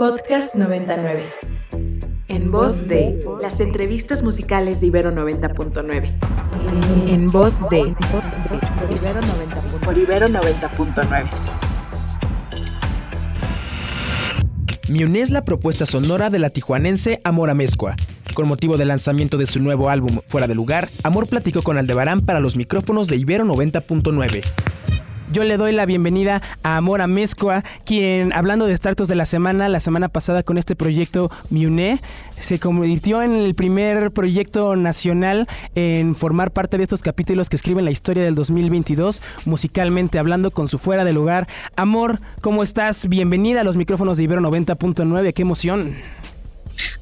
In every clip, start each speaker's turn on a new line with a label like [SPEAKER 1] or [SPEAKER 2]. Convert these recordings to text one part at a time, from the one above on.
[SPEAKER 1] Podcast 99. En voz de las entrevistas musicales de Ibero 90.9. En voz de por Ibero 90.9.
[SPEAKER 2] Miune es la propuesta sonora de la tijuanense Amor Amezcua. Con motivo del lanzamiento de su nuevo álbum Fuera de Lugar, Amor platicó con Aldebarán para los micrófonos de Ibero 90.9 yo le doy la bienvenida a Amor Amezcua, quien, hablando de extractos de la semana, la semana pasada con este proyecto Miune, se convirtió en el primer proyecto nacional en formar parte de estos capítulos que escriben la historia del 2022, musicalmente hablando con su fuera de lugar. Amor, ¿cómo estás? Bienvenida a los micrófonos de Ibero 90.9, qué emoción.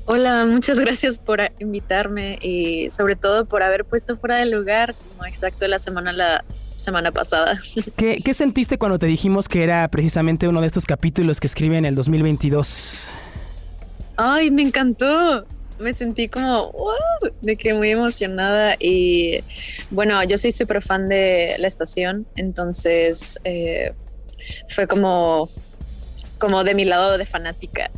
[SPEAKER 3] Hola, muchas gracias por invitarme y sobre todo por haber puesto fuera de lugar como exacto la semana la semana pasada.
[SPEAKER 2] ¿Qué, ¿Qué, sentiste cuando te dijimos que era precisamente uno de estos capítulos que escribe en el 2022?
[SPEAKER 3] Ay, me encantó. Me sentí como de que muy emocionada y bueno, yo soy súper fan de la estación, entonces eh, fue como como de mi lado de fanática.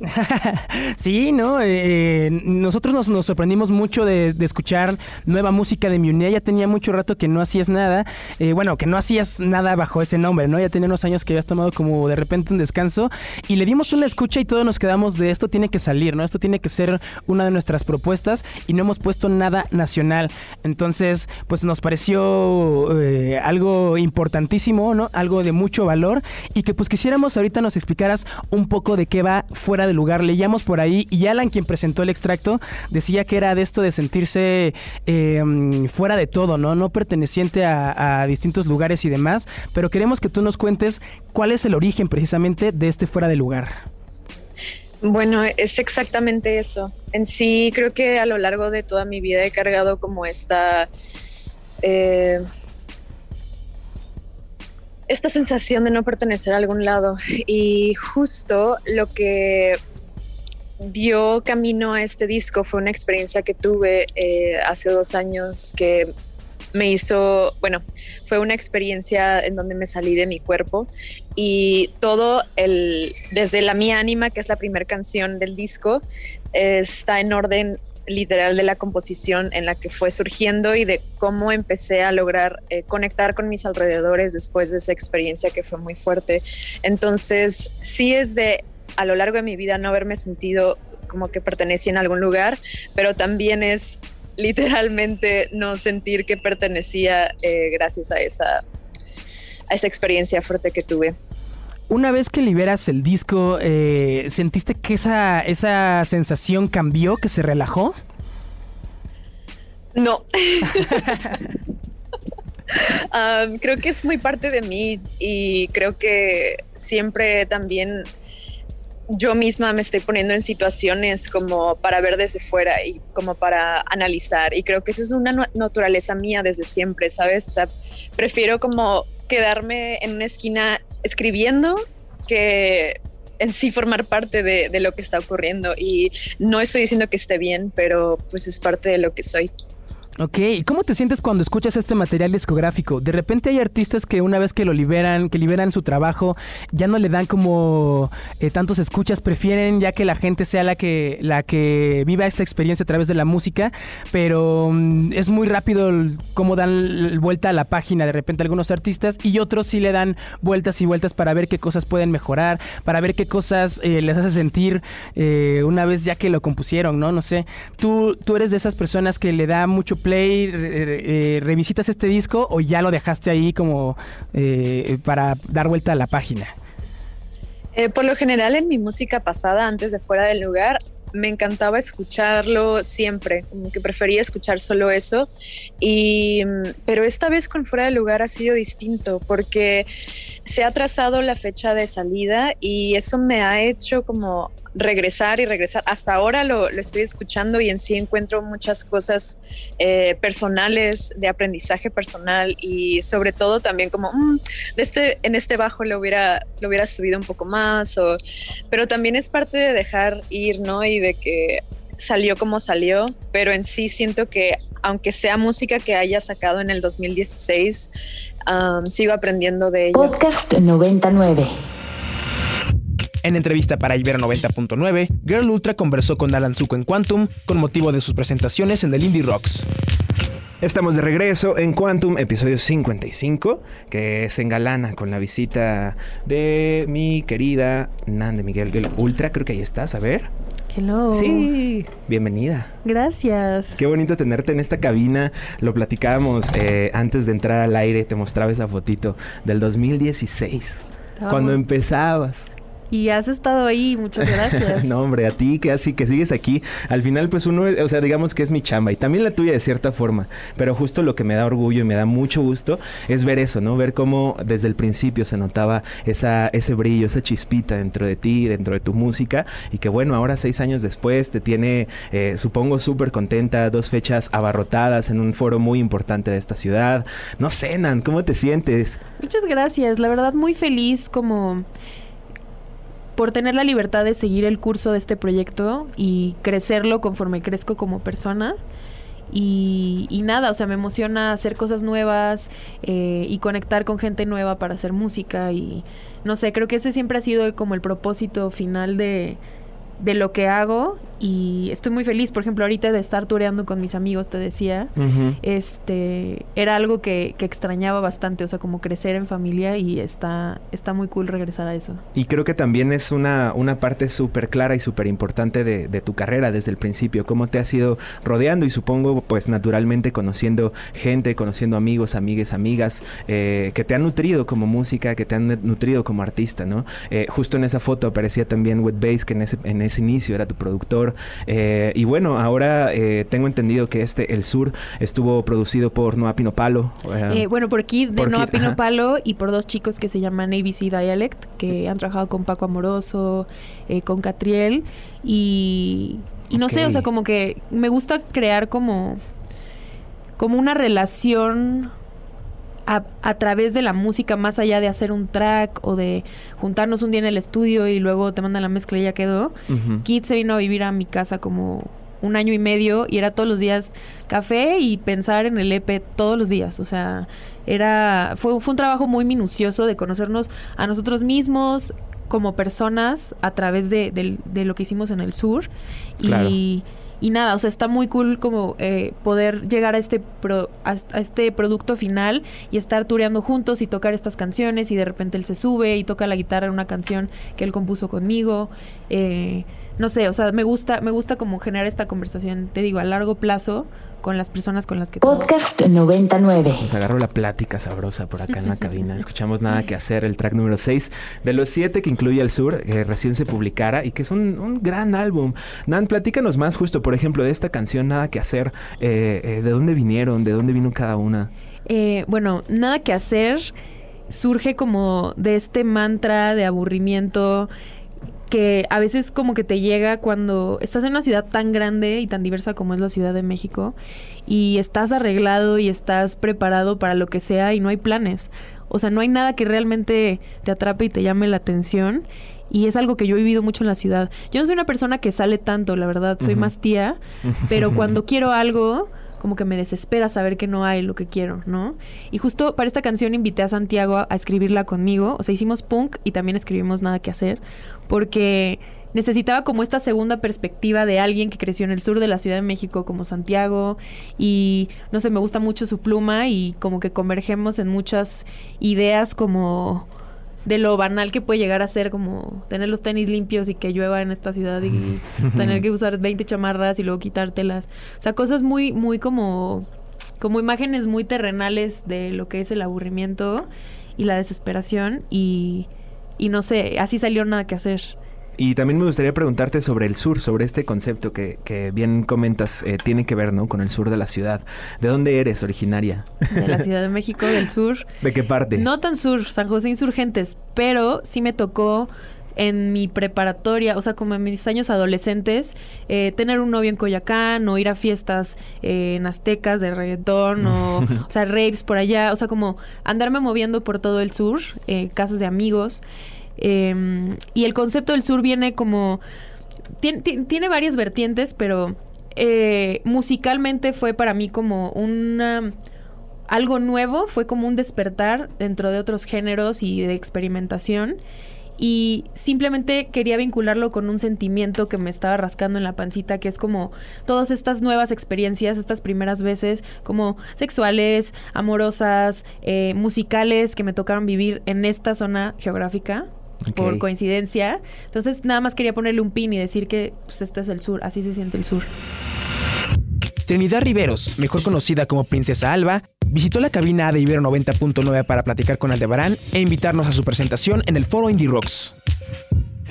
[SPEAKER 2] sí, ¿no? Eh, nosotros nos, sorprendimos mucho de, escuchar nueva música de Mune. Ya tenía mucho rato que no hacías nada. Eh, bueno, que no hacías nada bajo ese nombre, ¿no? Ya tenía unos años que habías tomado como de repente un descanso. Y le dimos una escucha y todos nos quedamos de esto tiene que salir, ¿no? Esto tiene que ser una de nuestras propuestas y no hemos puesto nada nacional. Entonces, pues nos pareció eh, algo importantísimo, ¿no? Algo de mucho valor y que pues quisiéramos ahorita nos explicaras un poco de qué va fuera de lugar. Leíamos por ahí y Alan, quien presentó el extracto, decía que era de esto de sentirse em, fuera de todo, ¿no? No perteneciente a, distintos lugares y demás. Pero queremos que tú nos cuentes cuál es el origen precisamente de este fuera de lugar.
[SPEAKER 3] Bueno, es exactamente eso. En sí, creo que a lo largo de toda mi vida he cargado como esta... Eh, esta sensación de no pertenecer a algún lado. Y justo lo que dio camino a este disco fue una experiencia que tuve eh, hace dos años que me hizo, bueno, fue una experiencia en donde me salí de mi cuerpo y todo el, desde la mi ánima, que es la primera canción del disco, está en orden literal de la composición en la que fue surgiendo y de cómo empecé a lograr eh, conectar con mis alrededores después de esa experiencia que fue muy fuerte. Entonces, sí es de a lo largo de mi vida no haberme sentido como que pertenecía en algún lugar, pero también es literalmente no sentir que pertenecía eh, gracias a esa, a esa experiencia fuerte que tuve
[SPEAKER 2] una vez que liberas el disco, eh, ¿sentiste que esa, esa sensación cambió, que se relajó?
[SPEAKER 3] No. creo que es muy parte de mí y creo que siempre también yo misma me estoy poniendo en situaciones como para ver desde fuera y como para analizar y creo que esa es una naturaleza mía desde siempre, ¿sabes? O sea, prefiero como quedarme en una esquina escribiendo que en sí formar parte de, lo que está ocurriendo y no estoy diciendo que esté bien, pero pues es parte de lo que soy.
[SPEAKER 2] Ok, ¿y cómo te sientes cuando escuchas este material discográfico? De repente hay artistas que una vez que lo liberan, que liberan su trabajo, ya no le dan como eh, tantos escuchas, prefieren ya que la gente sea la que, la que viva esta experiencia a través de la música, pero mm, es muy rápido cómo dan vuelta a la página de repente algunos artistas y otros sí le dan vueltas y vueltas para ver qué cosas pueden mejorar, para ver qué cosas eh, les hace sentir eh, una vez ya que lo compusieron, ¿no? No sé, tú, tú eres de esas personas que le da mucho play, eh, revisitas este disco o ya lo dejaste ahí como eh, para dar vuelta a la página?
[SPEAKER 3] Eh, por lo general en mi música pasada, antes de Fuera del Lugar, me encantaba escucharlo siempre, como que prefería escuchar solo eso. Y, pero esta vez con Fuera del Lugar ha sido distinto porque se ha trazado la fecha de salida y eso me ha hecho como regresar y regresar. Hasta ahora lo, estoy escuchando y en sí encuentro muchas cosas eh, personales, de aprendizaje personal y sobre todo también como mm, este, en este bajo lo hubiera, lo hubiera subido un poco más, o, pero también es parte de dejar ir, ¿no? Y de que salió como salió, pero en sí siento que aunque sea música que haya sacado en el 2016, sigo aprendiendo de ello.
[SPEAKER 1] Podcast 99.
[SPEAKER 2] En entrevista para Ibero 90.9, Girl Ultra conversó con Alan Zuko en Quantum con motivo de sus presentaciones en el Indie Rocks.
[SPEAKER 4] Estamos de regreso en Quantum, episodio 55, que se engalana con la visita de mi querida Nan de Miguel Girl Ultra. Creo que ahí estás, a ver.
[SPEAKER 5] Hello.
[SPEAKER 4] Sí, bienvenida.
[SPEAKER 5] Gracias.
[SPEAKER 4] Qué bonito tenerte en esta cabina. Lo platicábamos eh, antes de entrar al aire, te mostraba esa fotito del 2016, cuando empezabas.
[SPEAKER 5] Y has estado ahí, muchas gracias.
[SPEAKER 4] no, hombre, a ti que así que sigues aquí. Al final, pues uno, o sea, digamos que es mi chamba y también la tuya de cierta forma. Pero justo lo que me da orgullo y me da mucho gusto es ver eso, ¿no? Ver cómo desde el principio se notaba esa, ese brillo, esa chispita dentro de ti, dentro de tu música. Y que bueno, ahora seis años después te tiene, eh, supongo, súper contenta. Dos fechas abarrotadas en un foro muy importante de esta ciudad. No sé, Nan, ¿cómo te sientes?
[SPEAKER 5] Muchas gracias. La verdad, muy feliz como por tener la libertad de seguir el curso de este proyecto y crecerlo conforme crezco como persona. Y, nada, o sea, me emociona hacer cosas nuevas eh, y conectar con gente nueva para hacer música y no sé, creo que ese siempre ha sido como el propósito final de, de lo que hago y estoy muy feliz, por ejemplo, ahorita de estar tureando con mis amigos, te decía, este, era algo que, que, extrañaba bastante, o sea, como crecer en familia y está, está muy cool regresar a eso.
[SPEAKER 4] Y creo que también es una, una parte súper clara y súper importante de, de, tu carrera desde el principio, cómo te has ido rodeando y supongo, pues naturalmente conociendo gente, conociendo amigos, amigues, amigas, eh, que te han nutrido como música, que te han nutrido como artista, ¿no? Eh, justo en esa foto aparecía también Wet Bass, que en ese, en ese inicio era tu productor, eh, y bueno, ahora eh, tengo entendido que este, El Sur, estuvo producido por Noah Pinopalo.
[SPEAKER 5] Eh, bueno, por aquí de Noah Pinopalo y por dos chicos que se llaman ABC Dialect, que han trabajado con Paco Amoroso, con Catriel. Y, y no sé, o sea, como que me gusta crear como, como una relación a, través de la música, más allá de hacer un track o de juntarnos un día en el estudio y luego te mandan la mezcla y ya quedó, Kit se vino a vivir a mi casa como un año y medio y era todos los días café y pensar en el EP todos los días. O sea, era fue, fue un trabajo muy minucioso de conocernos a nosotros mismos como personas a través de, de, lo que hicimos en el sur. Y y nada, o sea, está muy cool como eh, poder llegar a este, a, este producto final y estar tureando juntos y tocar estas canciones y de repente él se sube y toca la guitarra en una canción que él compuso conmigo. Eh, no sé, o sea, me gusta, me gusta como generar esta conversación, te digo, a largo plazo con las personas con las que
[SPEAKER 1] Podcast 99.
[SPEAKER 4] Nos agarró la plática sabrosa por acá en la cabina. Escuchamos Nada que hacer, el track número 6 de los 7 que incluye El Sur, que recién se publicara y que es un, gran álbum. Nan, platícanos más justo, por ejemplo, de esta canción Nada que hacer. Eh, eh, ¿De dónde vinieron? ¿De dónde vino cada una?
[SPEAKER 5] Eh, bueno, Nada que hacer surge como de este mantra de aburrimiento que a veces como que te llega cuando estás en una ciudad tan grande y tan diversa como es la Ciudad de México y estás arreglado y estás preparado para lo que sea y no hay planes. O sea, no hay nada que realmente te atrape y te llame la atención. Y es algo que yo he vivido mucho en la ciudad. Yo no soy una persona que sale tanto, la verdad, soy más tía, pero cuando quiero algo, como que me desespera saber que no hay lo que quiero, ¿no? Y justo para esta canción invité a Santiago a, escribirla conmigo, o sea, hicimos punk y también escribimos Nada que hacer, porque necesitaba como esta segunda perspectiva de alguien que creció en el sur de la Ciudad de México como Santiago y no sé, me gusta mucho su pluma y como que convergemos en muchas ideas como de lo banal que puede llegar a ser como tener los tenis limpios y que llueva en esta ciudad y tener que usar 20 chamarras y luego quitártelas. O sea, cosas muy, muy como, como imágenes muy terrenales de lo que es el aburrimiento y la desesperación y, y no sé, así salió nada que hacer.
[SPEAKER 4] Y también me gustaría preguntarte sobre el sur, sobre este concepto que, que bien comentas, eh, tiene que ver, ¿no? Con el sur de la ciudad. ¿De dónde eres originaria?
[SPEAKER 5] De la Ciudad de México, del sur.
[SPEAKER 4] ¿De qué parte?
[SPEAKER 5] No tan sur, San José Insurgentes, pero sí me tocó en mi preparatoria, o sea, como en mis años adolescentes, eh, tener un novio en Coyacán o ir a fiestas eh, en aztecas de reggaetón o, o sea, raves por allá, o sea, como andarme moviendo por todo el sur, eh, casas de amigos. Em, y el concepto del sur viene como... Tiene, varias vertientes, pero eh, musicalmente fue para mí como una algo nuevo, fue como un despertar dentro de otros géneros y de experimentación. y simplemente quería vincularlo con un sentimiento que me estaba rascando en la pancita, que es como todas estas nuevas experiencias, estas primeras veces, como sexuales, amorosas, eh, musicales que me tocaron vivir en esta zona geográfica. Por coincidencia. Entonces, nada más quería ponerle un pin y decir que pues, esto es el sur, así se siente el sur.
[SPEAKER 2] Trinidad Riveros, mejor conocida como Princesa Alba, visitó la cabina de Ibero 90.9 para platicar con Aldebarán e invitarnos a su presentación en el foro Indie Rocks.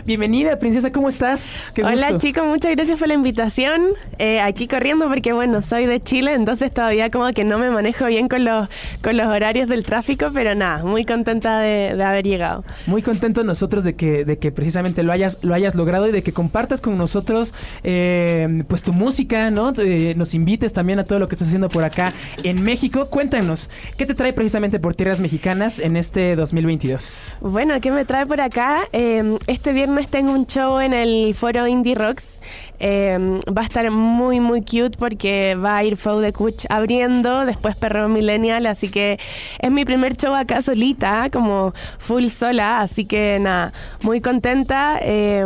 [SPEAKER 2] Bienvenida, princesa, ¿cómo estás? Qué
[SPEAKER 6] Hola
[SPEAKER 2] gusto.
[SPEAKER 6] chicos, muchas gracias por la invitación. Eh, aquí corriendo porque bueno, soy de Chile, entonces todavía como que no me manejo bien con los, con los horarios del tráfico, pero nada, muy contenta de, de haber llegado.
[SPEAKER 2] Muy contento nosotros de que, de que precisamente lo hayas, lo hayas logrado y de que compartas con nosotros eh, pues tu música, ¿no? Eh, nos invites también a todo lo que estás haciendo por acá en México. Cuéntanos, ¿qué te trae precisamente por tierras mexicanas en este 2022?
[SPEAKER 6] Bueno, ¿qué me trae por acá? Eh, este viernes tengo un show en el foro Indie Rocks. Eh, va a estar muy, muy cute porque va a ir Fou de Kuch abriendo, después Perro Millennial, así que es mi primer show acá solita, como full sola, así que nada, muy contenta. Eh,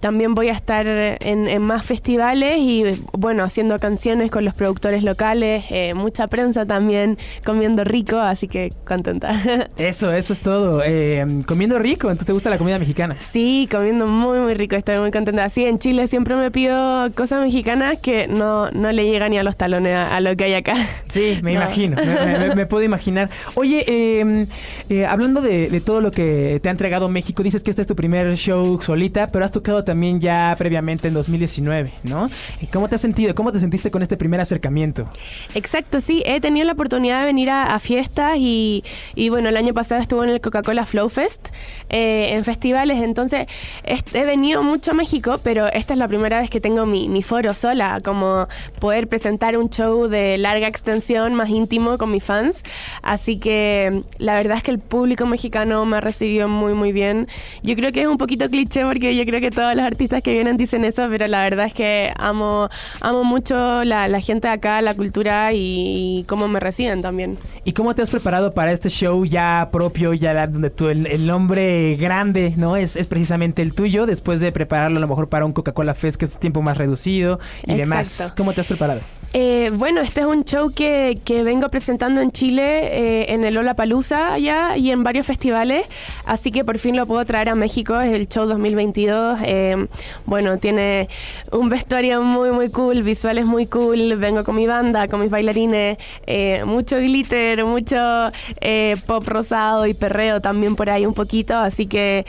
[SPEAKER 6] también voy a estar en, en más festivales y bueno, haciendo canciones con los productores locales, eh, mucha prensa también, comiendo rico, así que contenta.
[SPEAKER 2] Eso, eso es todo. Eh, comiendo rico, entonces te gusta la comida mexicana.
[SPEAKER 6] Sí, comiendo muy, muy rico. Estoy muy contenta. Sí, en Chile siempre me pido cosas mexicanas que no, no le llegan ni a los talones a, a lo que hay acá.
[SPEAKER 2] Sí, me
[SPEAKER 6] No.
[SPEAKER 2] imagino, me, me- me puedo imaginar. Oye, eh, eh, hablando de, de todo lo que te ha entregado México, dices que este es tu primer show solita, pero has tocado también ya previamente en 2019, ¿no? ¿Cómo te has sentido? ¿Cómo te sentiste con este primer acercamiento?
[SPEAKER 6] Exacto, sí. He tenido la oportunidad de venir a, a fiestas y, y, bueno, el año pasado estuve en el Coca-Cola Flow Fest, eh, en festivales. Entonces, he venido mucho a México, pero esta es la primera vez que tengo mi, mi foro sola, como poder presentar un show de larga extensión, más íntimo con mis fans. Así que la verdad es que el público mexicano me ha recibido muy, muy bien. Yo creo que es un poquito cliché porque yo creo que todos los artistas que vienen dicen eso, pero la verdad es que amo, amo mucho la, la gente de acá, la cultura y, cómo me reciben también.
[SPEAKER 2] ¿Y cómo te has preparado para este show ya propio, ya la- donde tu, el, el nombre grande, ¿no? Es, es precisamente el tuyo, después de prepararlo a lo mejor para un Coca-Cola Fest, que es tiempo más reducido y demás. ¿Cómo te has preparado?
[SPEAKER 6] Eh, bueno, este es un show que, que vengo presentando en Chile, eh, en el Lollapalooza allá y en varios festivales, así que por fin lo puedo traer a México, es el show 2022. eh, bueno, tiene un vestuario muy, muy cool, visuales muy cool, vengo con mi banda, con mis bailarines, mucho glitter, mucho pop rosado y perreo también por ahí un poquito, así que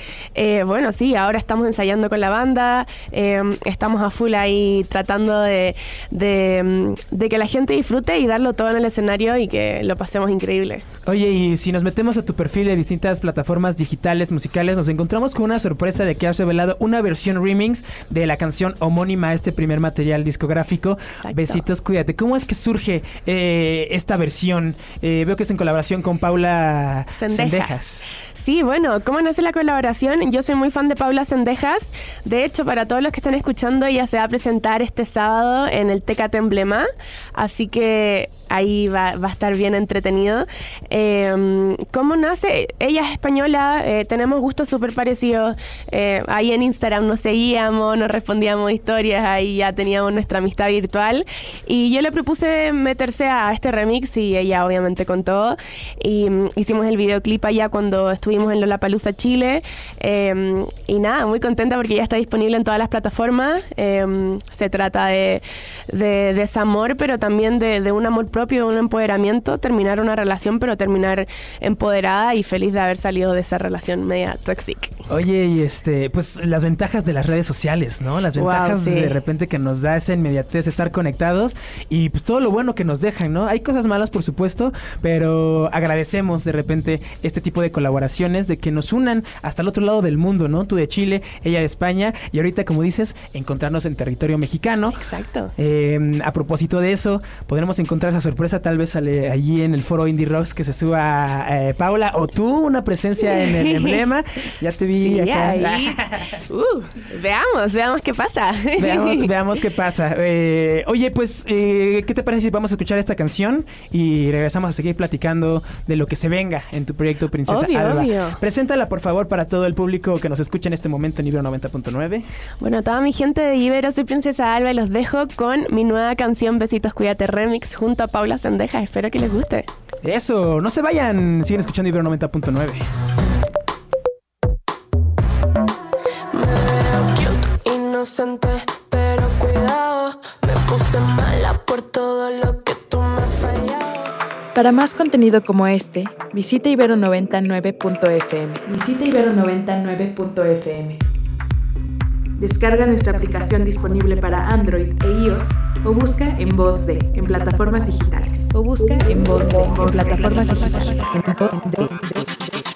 [SPEAKER 6] bueno, sí, ahora estamos ensayando con la banda, estamos a full ahí tratando de, de, mm, de que la gente disfrute y darlo todo en el escenario y que lo pasemos increíble.
[SPEAKER 2] Oye, y si nos metemos a tu perfil de distintas plataformas digitales, musicales, nos encontramos con una sorpresa de que has revelado una versión remix de la canción homónima a este primer material discográfico.
[SPEAKER 6] Exacto.
[SPEAKER 2] Besitos, cuídate. ¿Cómo es que surge eh, esta versión? Eh, veo que es en colaboración con Paula. Sendejas.
[SPEAKER 6] Sí, bueno, ¿cómo nace la colaboración? Yo soy muy fan de Paula Sendejas. De hecho, para todos los que están escuchando, ella se va a presentar este sábado en el Tecate Emblema. Así que ahí va, va a estar bien entretenido. Eh, ¿Cómo nace? Ella es española, eh, tenemos gustos súper parecidos. Eh, ahí en Instagram nos seguíamos, nos respondíamos historias, ahí ya teníamos nuestra amistad virtual. Y yo le propuse meterse a este remix y ella obviamente contó. Y mm, hicimos el videoclip allá cuando estuvimos en Lollapalooza, Chile. Eh, y nada, muy contenta porque ya está disponible en todas las plataformas. Eh, se trata de, de desamor, pero también de, de un amor propio, de un empoderamiento. Terminar una relación, pero terminar empoderada y feliz de haber salido de esa relación media toxic.
[SPEAKER 2] Oye, y este, pues las ventajas de las redes sociales, ¿no? Las
[SPEAKER 6] Wow,
[SPEAKER 2] ventajas
[SPEAKER 6] sí.
[SPEAKER 2] de repente que nos da esa inmediatez estar conectados y pues todo lo bueno que nos dejan, ¿no? Hay cosas malas, por supuesto, pero agradecemos de repente este tipo de colaboraciones, de que nos unan hasta el otro lado del mundo, ¿no? Tú de Chile, ella de España y ahorita, como dices, encontrarnos en territorio mexicano.
[SPEAKER 6] Exacto.
[SPEAKER 2] Eh, a propósito de eso, podremos encontrar esa sorpresa tal vez sale allí en el foro Indie Rocks que se suba eh, Paula o tú una presencia en el emblema. Ya te vi
[SPEAKER 6] Sí,
[SPEAKER 2] acá.
[SPEAKER 6] ahí. Uh, veamos, veamos qué pasa.
[SPEAKER 2] Veamos, veamos qué pasa. Eh, oye, pues, eh, ¿qué te parece si vamos a escuchar esta canción y regresamos a seguir platicando de lo que se venga en tu proyecto Princesa
[SPEAKER 6] Obvio,
[SPEAKER 2] Alba?
[SPEAKER 6] obvio.
[SPEAKER 2] Preséntala, por favor, para todo el público que nos escucha en este momento en Ibero 90.9.
[SPEAKER 6] Bueno, toda mi gente de Ibero, soy Princesa Alba y los dejo con mi nueva canción Besitos Cuídate Remix junto a Paula Sendeja. Espero que les guste.
[SPEAKER 2] Eso, no se vayan, siguen escuchando Ibero 90.9.
[SPEAKER 7] Me veo cute, inocente, pero cuidado. Me puse mala por todo lo que tú me has fallado.
[SPEAKER 1] Para más contenido como este, visita ibero99.fm. Visita ibero99.fm. Descarga nuestra aplicación disponible para Android e iOS o busca en voz de en plataformas digitales. O busca en voz de en plataformas digitales. En voz de.